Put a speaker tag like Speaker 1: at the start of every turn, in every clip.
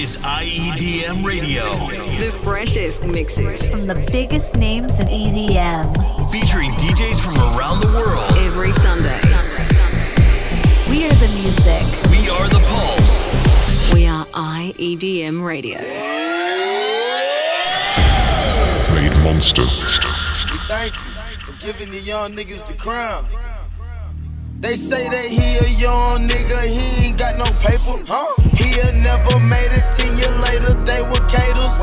Speaker 1: is IEDM Radio.
Speaker 2: The freshest mixes
Speaker 3: from the biggest names in EDM.
Speaker 1: Featuring DJs from around the world.
Speaker 2: Every Sunday.
Speaker 3: We are the music.
Speaker 1: We are the pulse.
Speaker 2: We are IEDM Radio.
Speaker 4: Made Monster.
Speaker 5: We thank you for giving the young niggas the crown. They say that he a young nigga, he ain't got no paper, huh? Never made it ten years later, they were caters.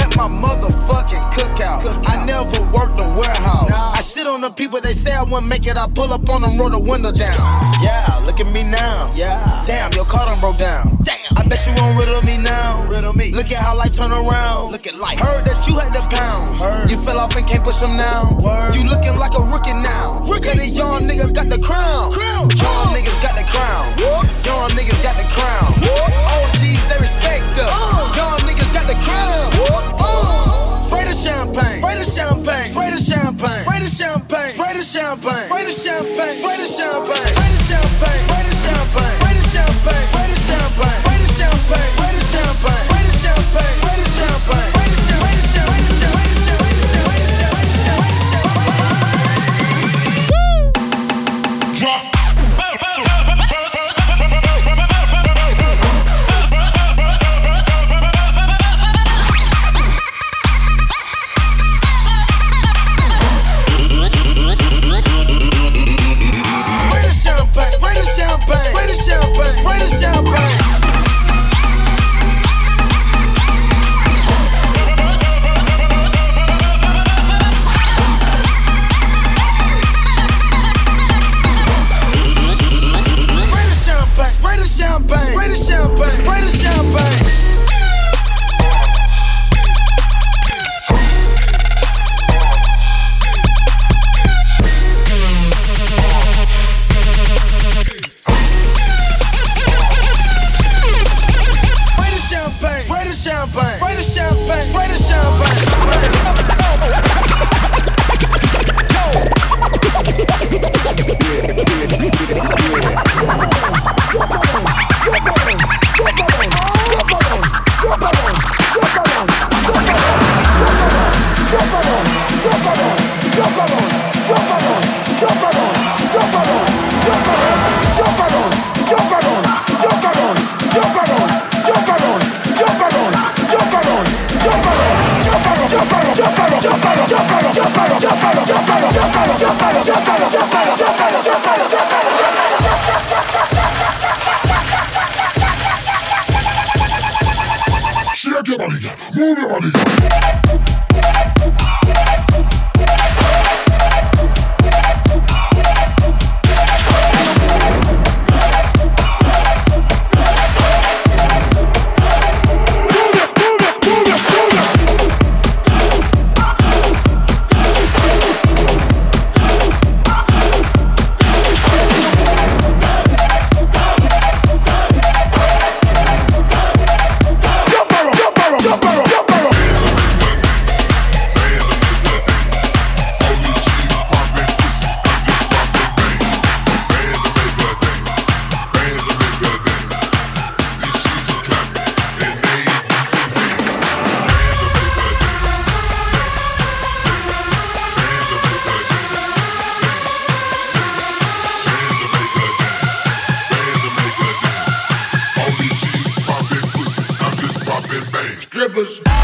Speaker 5: At my motherfucking cookout. cookout. I never worked a warehouse. Nah. I shit on the people, they say I wouldn't make it. I pull up on them, roll the window down. Yeah, look at me now. Yeah. Damn, your car done broke down. Damn. I bet you won't rid of me now. Rid of me. Look at how life turn around. Look at life. Heard that you had the pounds. Heard. You fell off and can't push them now. Word. You looking like a rookie now. Rookie. Cause the young nigga got the crown. crown. Young niggas got the crown. Young niggas got the crown. OGs, they respect us. Uh. Young niggas got the crown. Uh. Spray the champagne. Spray the champagne. Spray the champagne. Spray the champagne. Spray the champagne. Spray the champagne. Spray the champagne. Spray the champagne. Spray the champagne. Spray the champagne. Spray the champagne. Spray the champagne. Spray the champagne. Spray the champagne. Spray the champagne. Spray the champagne.
Speaker 6: was.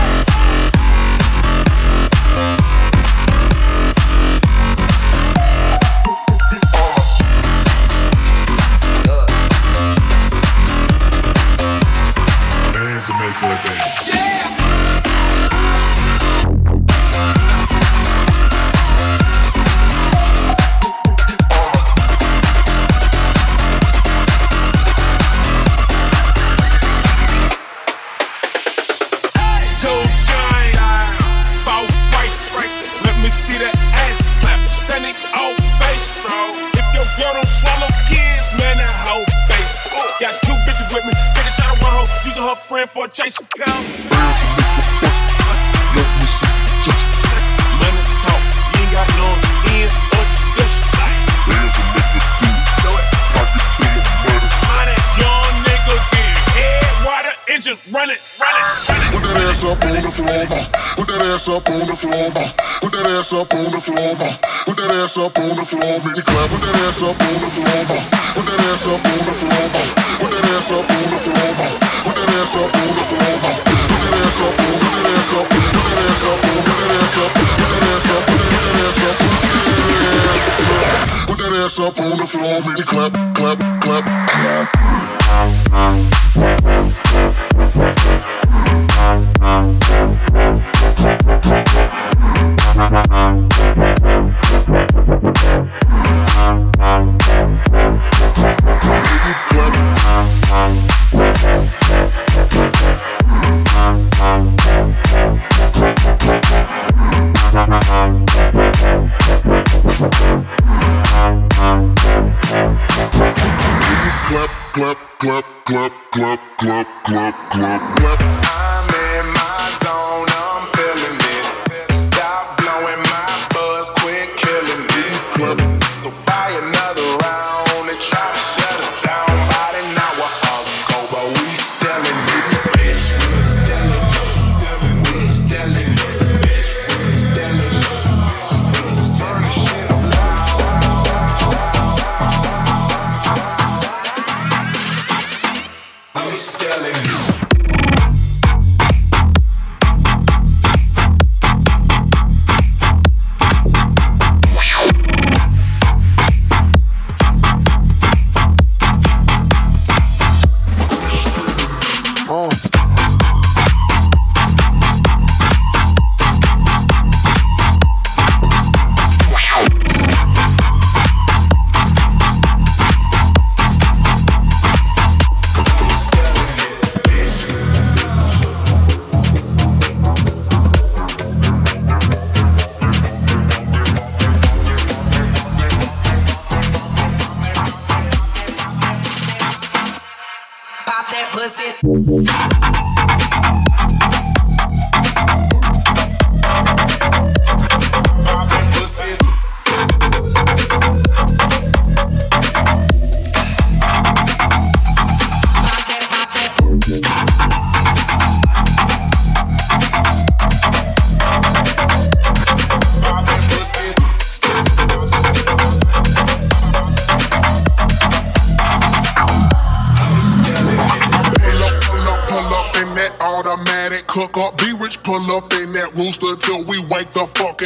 Speaker 6: Clap, clap, clap, clap, clap,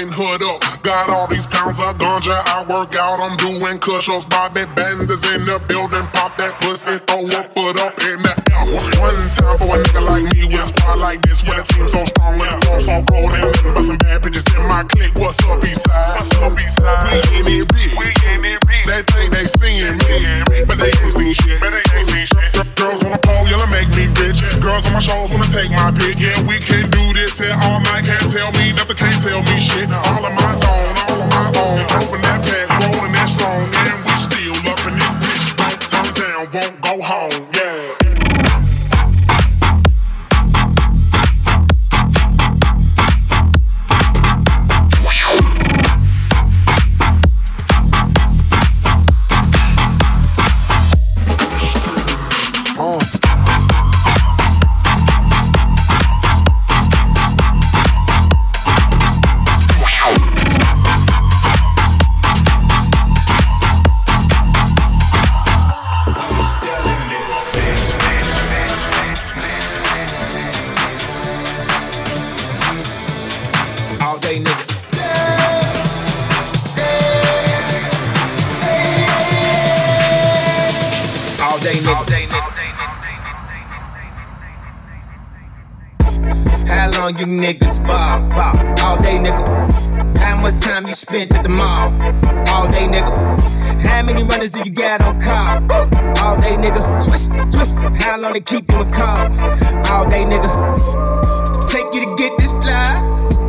Speaker 6: fucking hood up. Got all these pounds of ganja, I work out, I'm doing cushions. Bobby Benders in the building, pop that pussy, throw a foot up in the air. One time for a nigga like me with a squad like this, with a team so strong, with a force on road and nothing but some bad bitches in my clique. What's up, Eastside? What's up, Eastside? We in it big. We in it big. They think they seeing me, but they ain't seen shit. But they ain't seen shit. Girls on the pole, yellow make me rich. Girls on my shows wanna take my pick. Yeah, we can do here all night. Can't tell me nothing, can't tell me shit. All in my zone,
Speaker 7: you niggas ball, ball? All day nigga. How much time you spent at the mall? All day nigga. How many runners do you got on call? All day nigga. Swish, swish. How long they keep you in call? All day nigga. Take you to get this fly.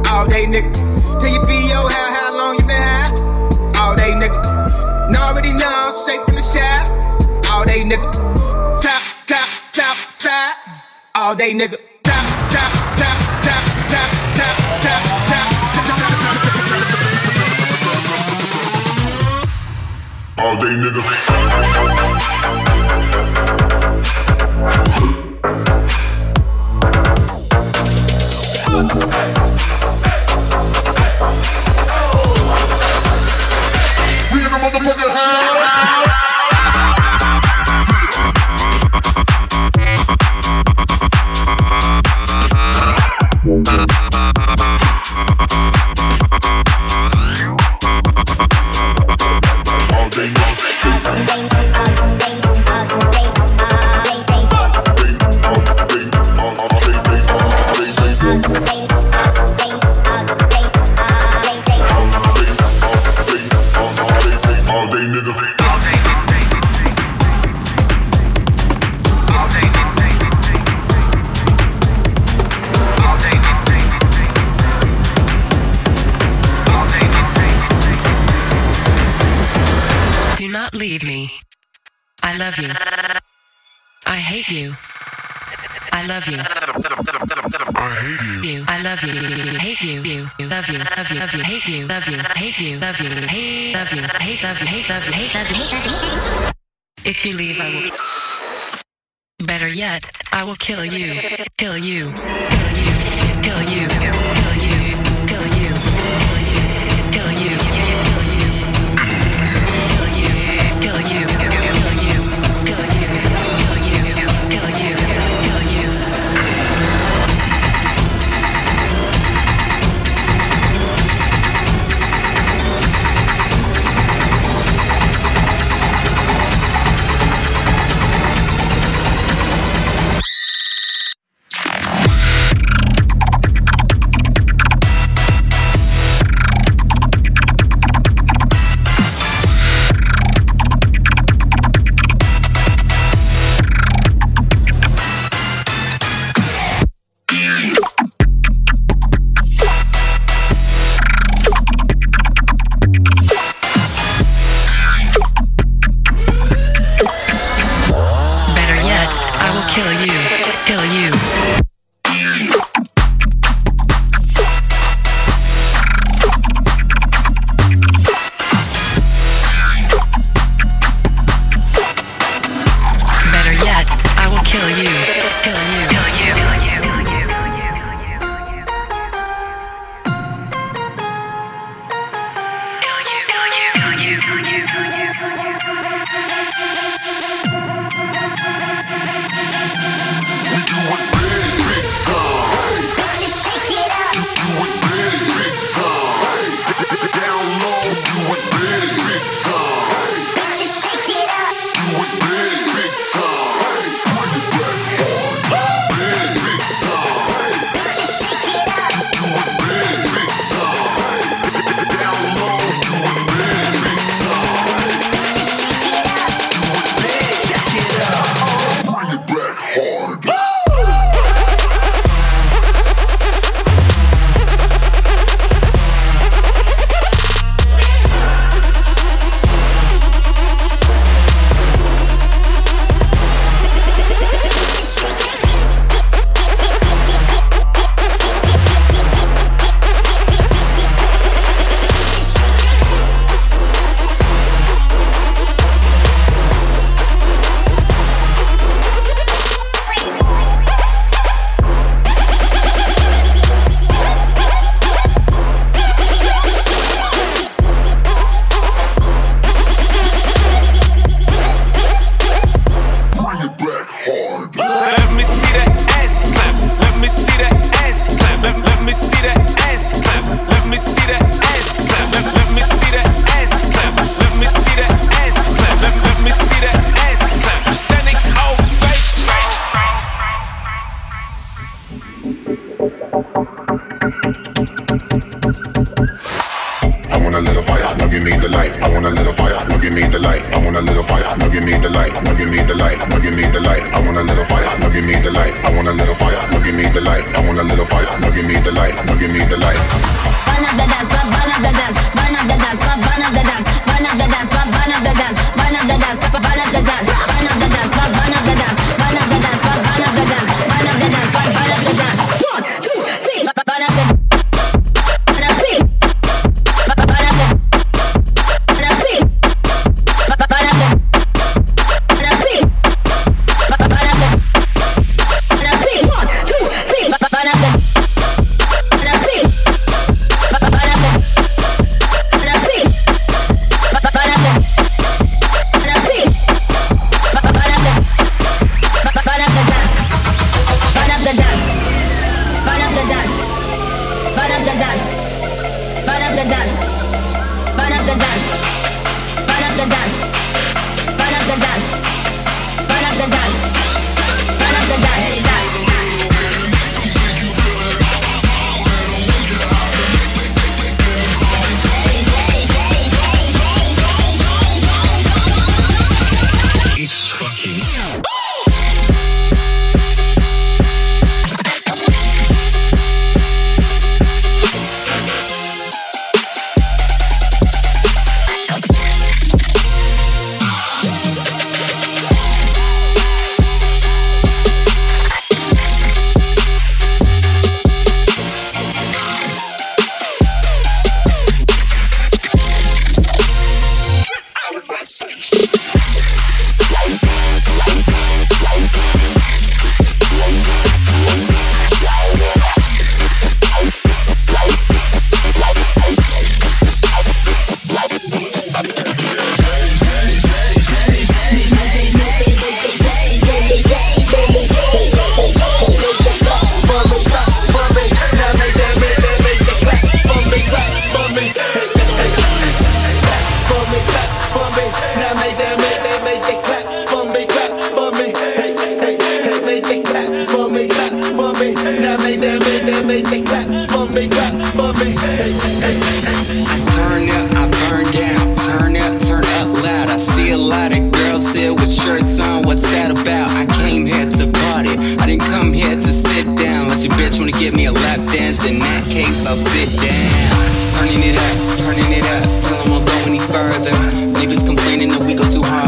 Speaker 7: All day nigga. Tell your PO how, how long you been high? All day nigga. Know already know, straight from the shop. All day nigga. Top, top, top, side. All day nigga.
Speaker 6: All day, nigga.
Speaker 8: motherfucking house. you, love you, love you, hate you, love you, hate you, love you, hate, love you, hate, love you, hate, love you, hate, love you, hate, love you. If you leave, I will. Better yet, I will kill you, kill you, kill you, kill you. Kill you.
Speaker 9: to give me a lap dance. In that case, I'll sit down. Turning it up, turning it up. Tell them I'm go any further. Niggas complaining that we go too hard.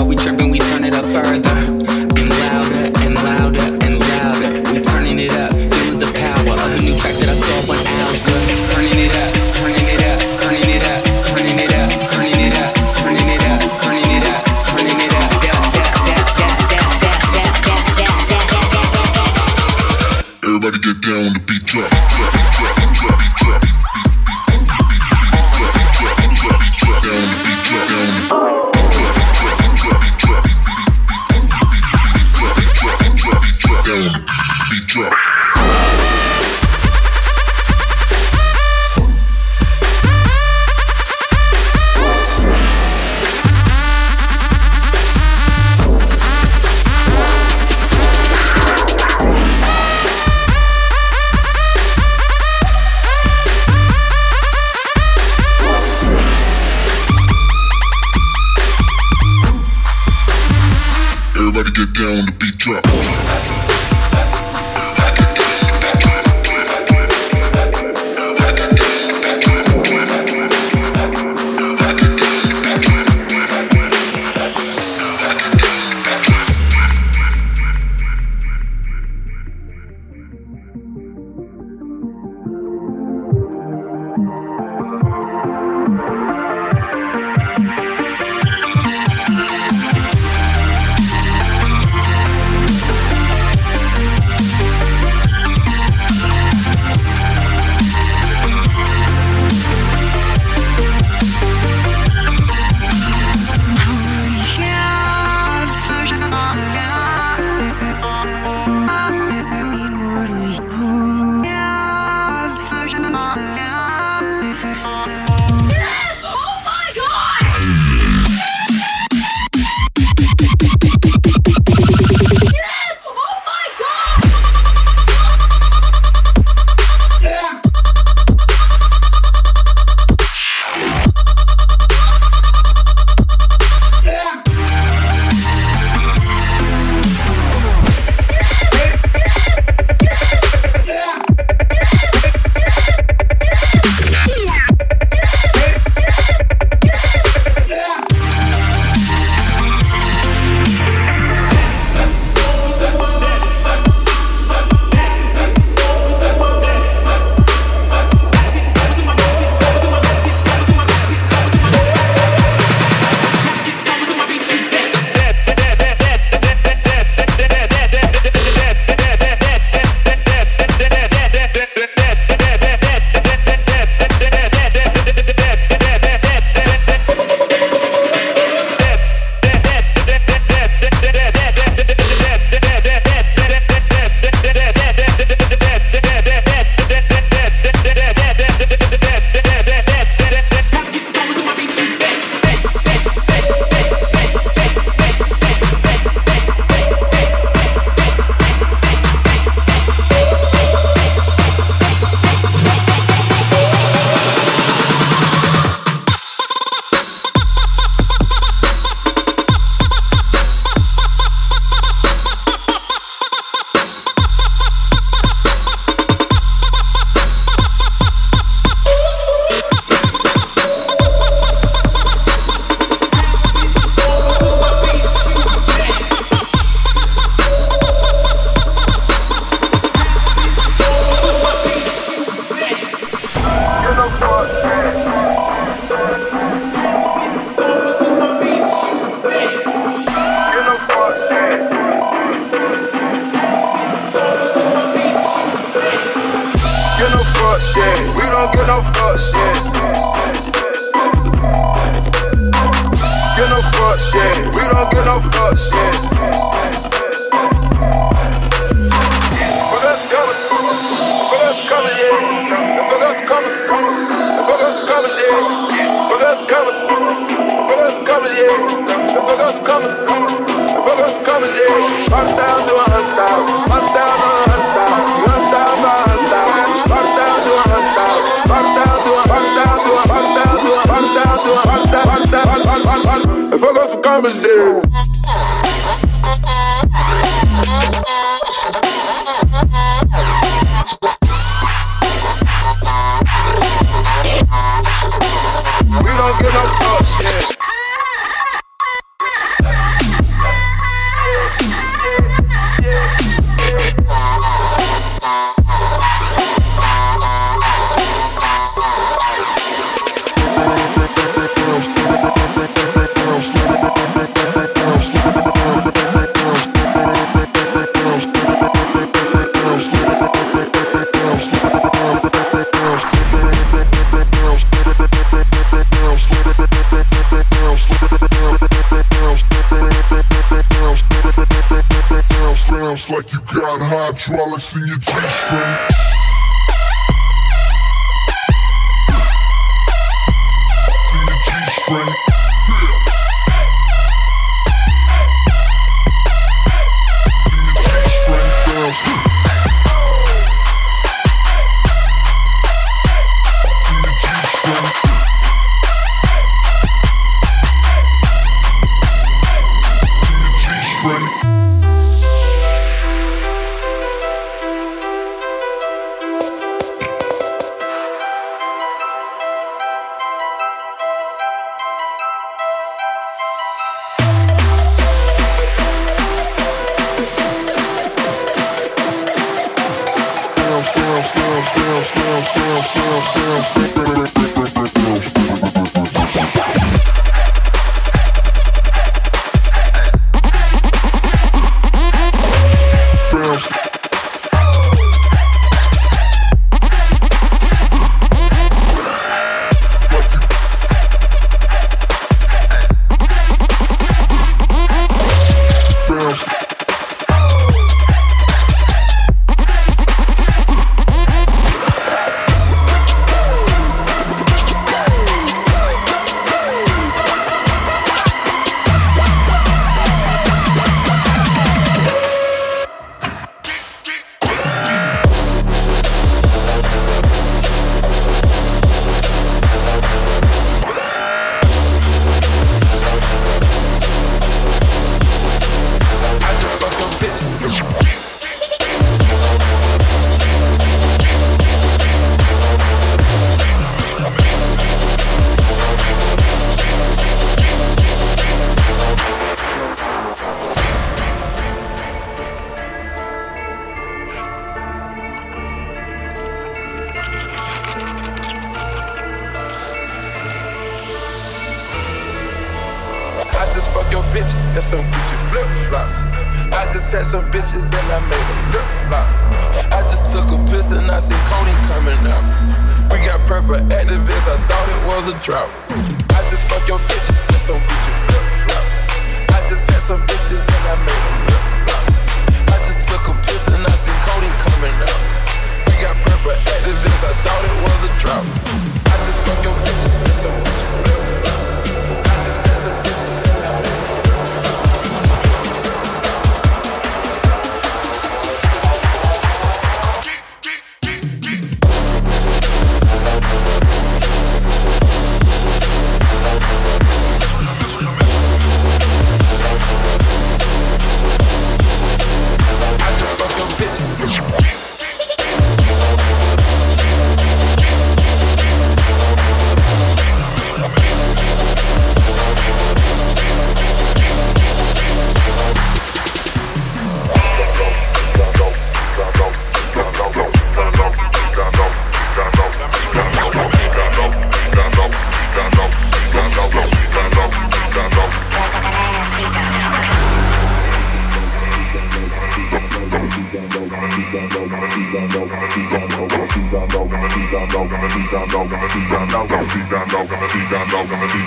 Speaker 9: Hydraulics in your G-string.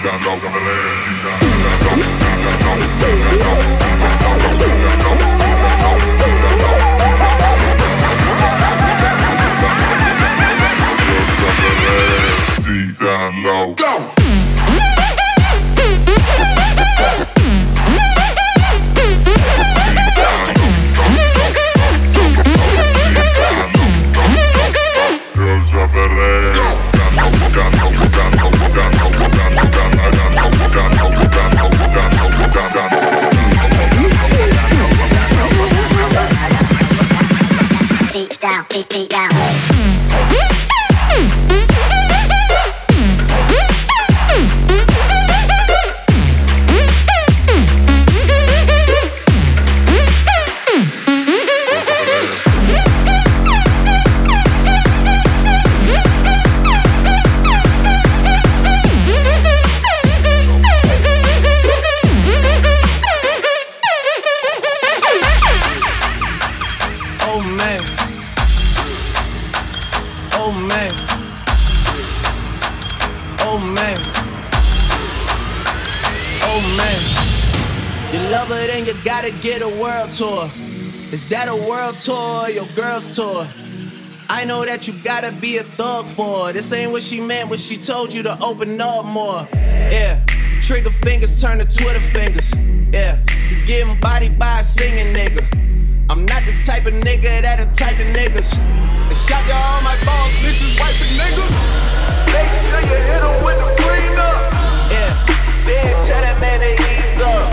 Speaker 7: You love her, That a world tour your girl's tour? I know that you gotta be a thug for her. This ain't what she meant when she told you to open up more. Yeah, trigger fingers turn to Twitter fingers. Yeah, you getting body by a singing nigga. I'm not the type of nigga that a type of niggas. And shout to all my boss, bitches, wife and niggas. Make sure you hit hit 'em with the green up. Yeah, then tell that man to ease up.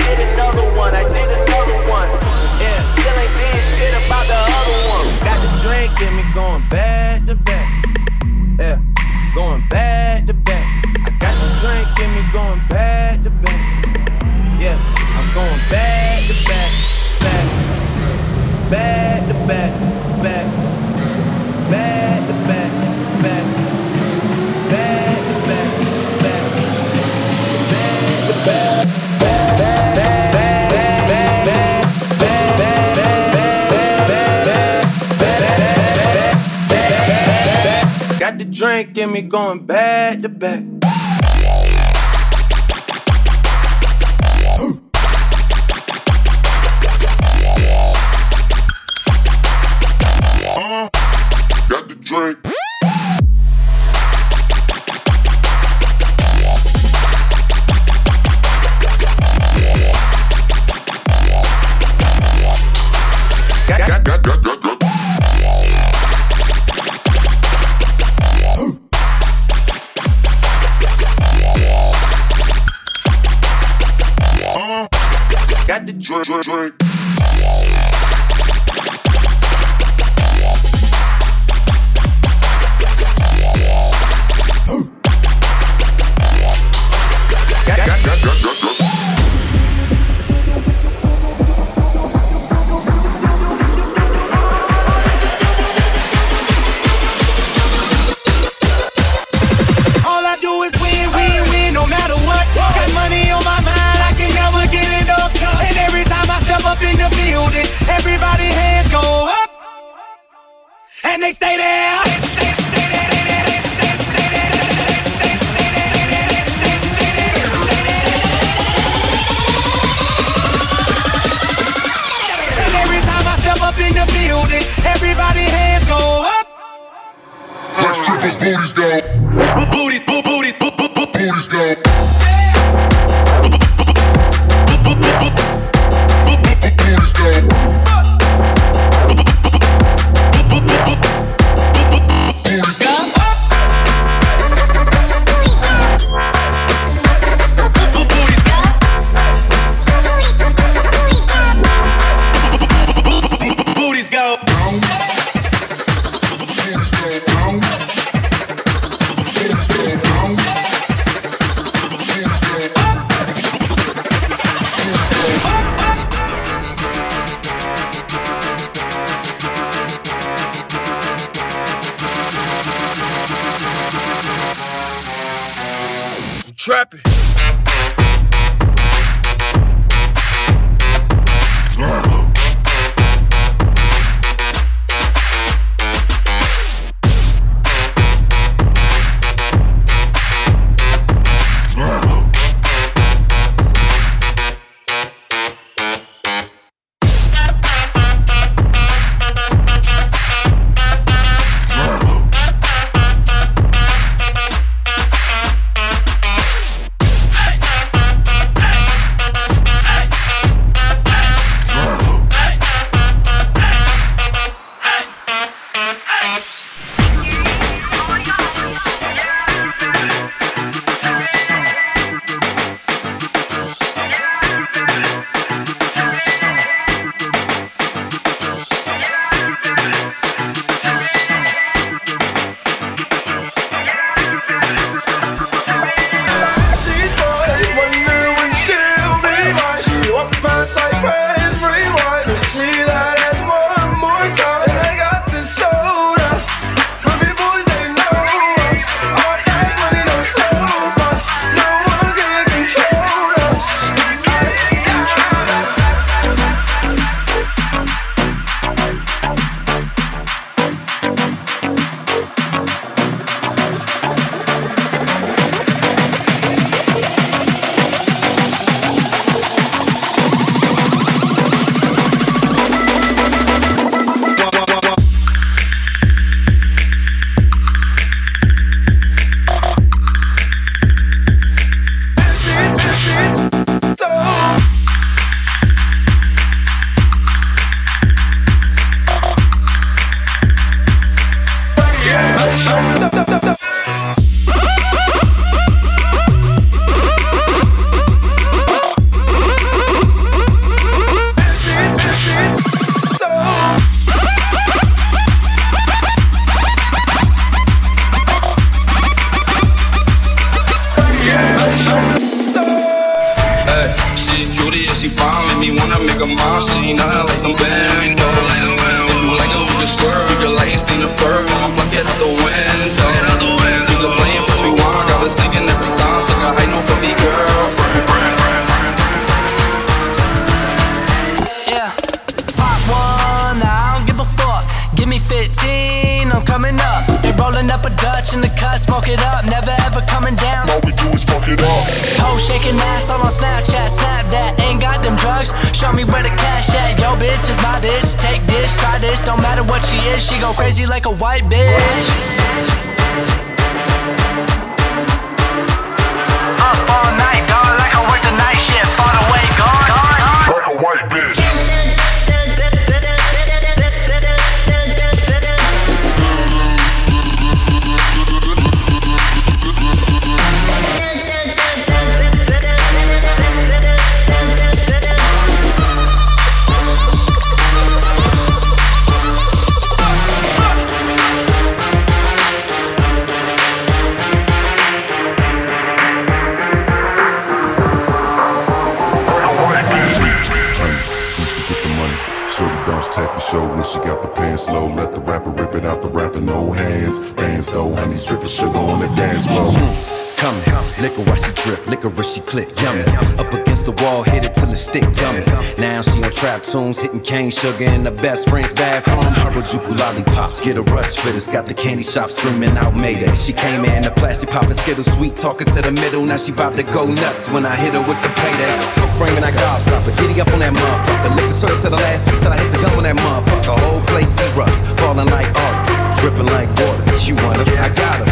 Speaker 7: Did another one, I did another one. Still ain't did shit about the other one. Me going back to back.
Speaker 10: Building, everybody hands go up. Let's
Speaker 11: Like strippers' booties go.
Speaker 10: Booties, boo, booties, boo, boo, boo.
Speaker 11: Booties go.
Speaker 12: Them
Speaker 13: drugs. Show me where the cash at. Yo, bitch is my bitch. Take this, try this. Don't matter what she is, she go crazy like a white bitch. Up all night, dog, like I work the night shift. Far away, gone.
Speaker 11: Like a white bitch.
Speaker 14: Licorice she click, yummy. Up against the wall, hit it till it stick, yummy. Now she on trap tunes, hitting cane sugar in the best friend's bathroom. Harajuku lollipops, get a rush fit us, got the candy shop screaming out Mayday. She came in the plastic popping Skittles, sweet talking to the middle. Now she bout to go nuts when I hit her with the payday. Frame and I gobstopper, giddy up on that motherfucker. Lick the syrup to the last piece, and I hit the gum on that motherfucker. Whole place erupts, falling like art, dripping like water. You want it? I got him.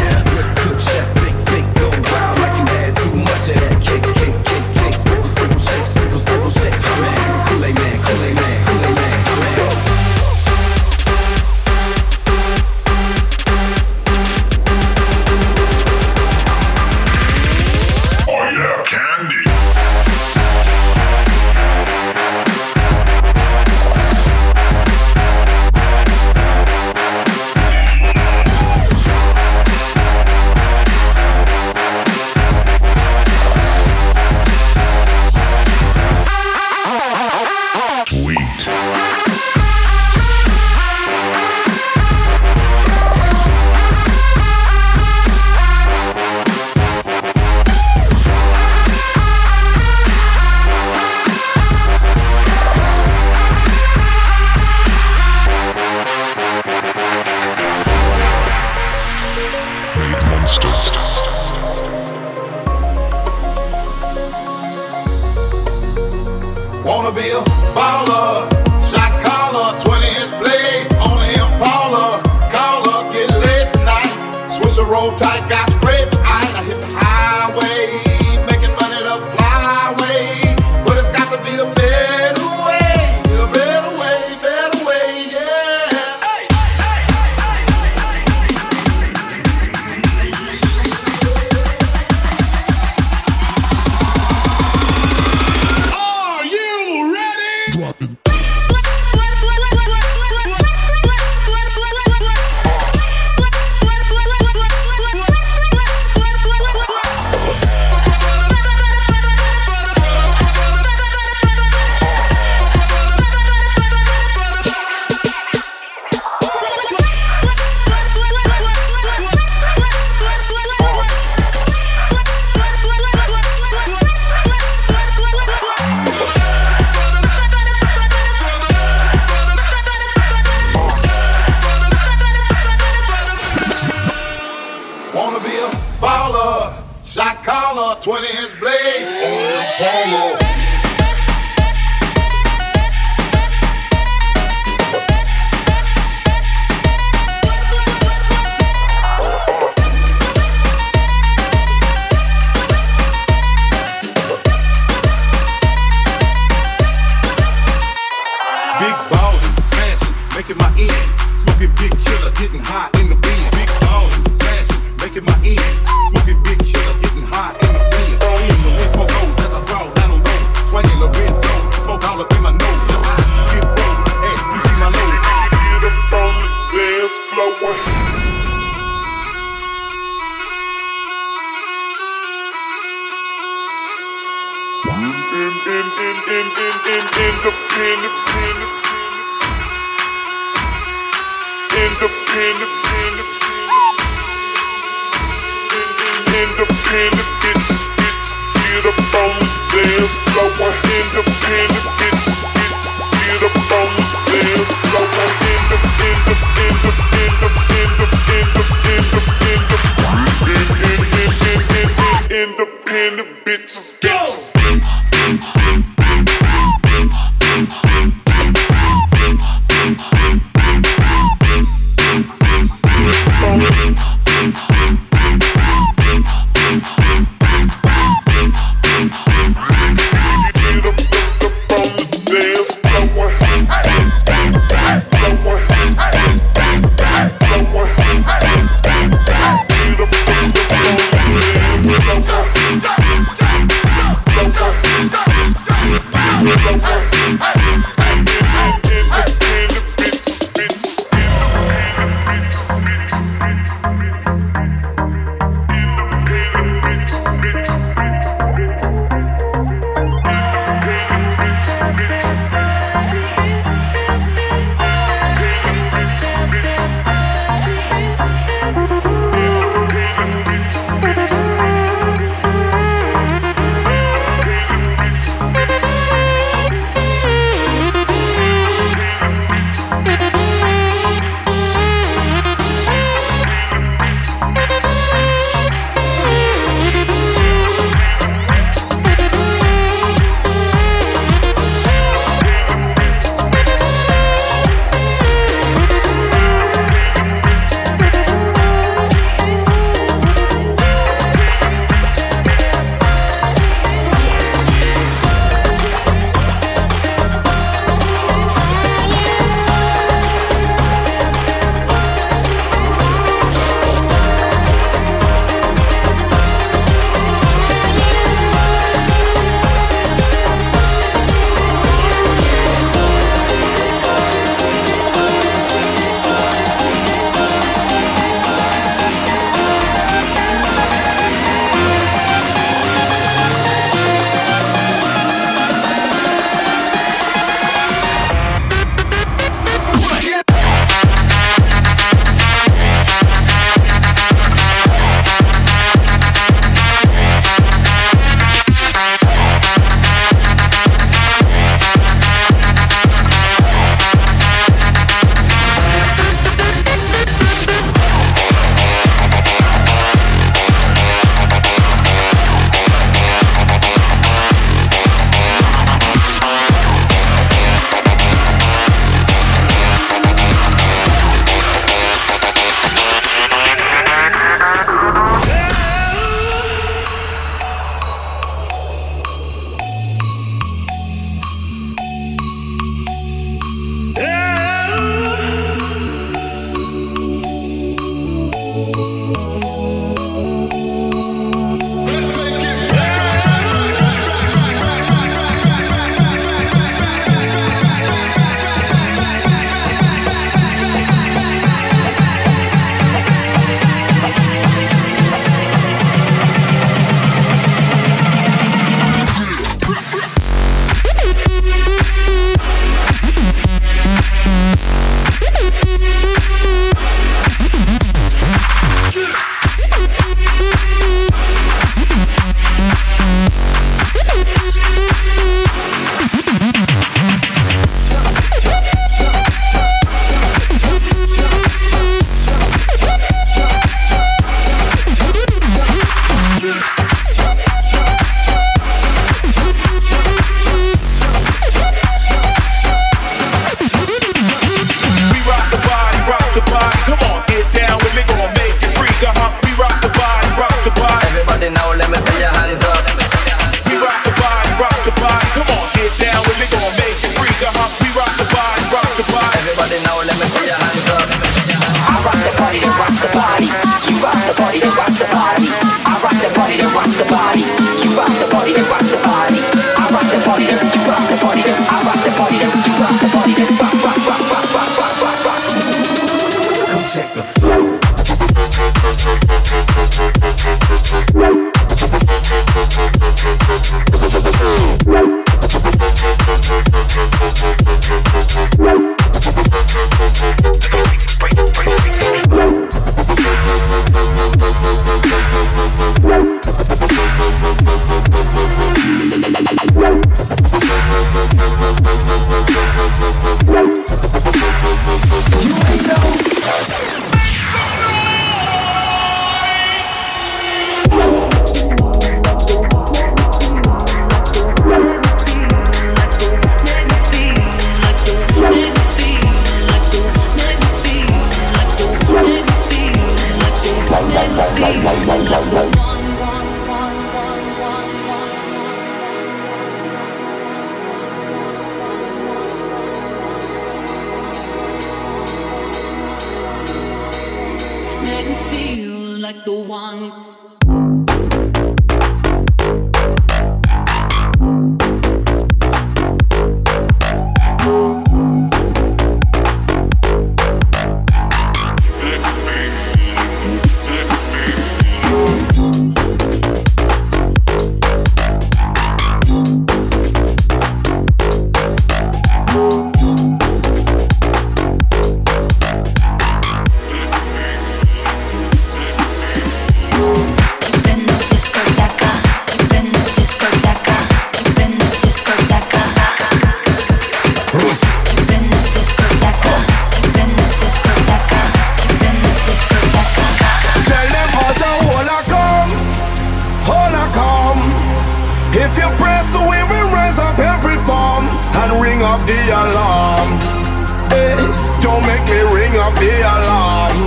Speaker 15: The
Speaker 10: alarm.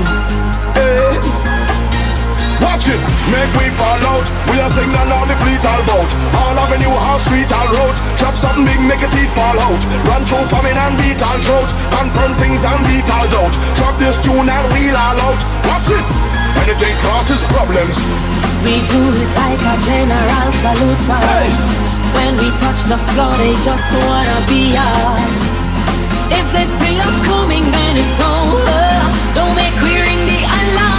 Speaker 10: Hey, watch it, make we fall out. We are signal on the fleet all boat. All avenue, house, street, all road. Drop something big, make a teeth fall out. Run through famine and beat all throat. Confront things and beat all doubt. Drop this tune and wheel all out. Watch it, anything crosses problems.
Speaker 16: We do it like a general salute us. When we touch the floor, they just wanna be us. If they see us coming, then it's over. Don't make we ring the alarm.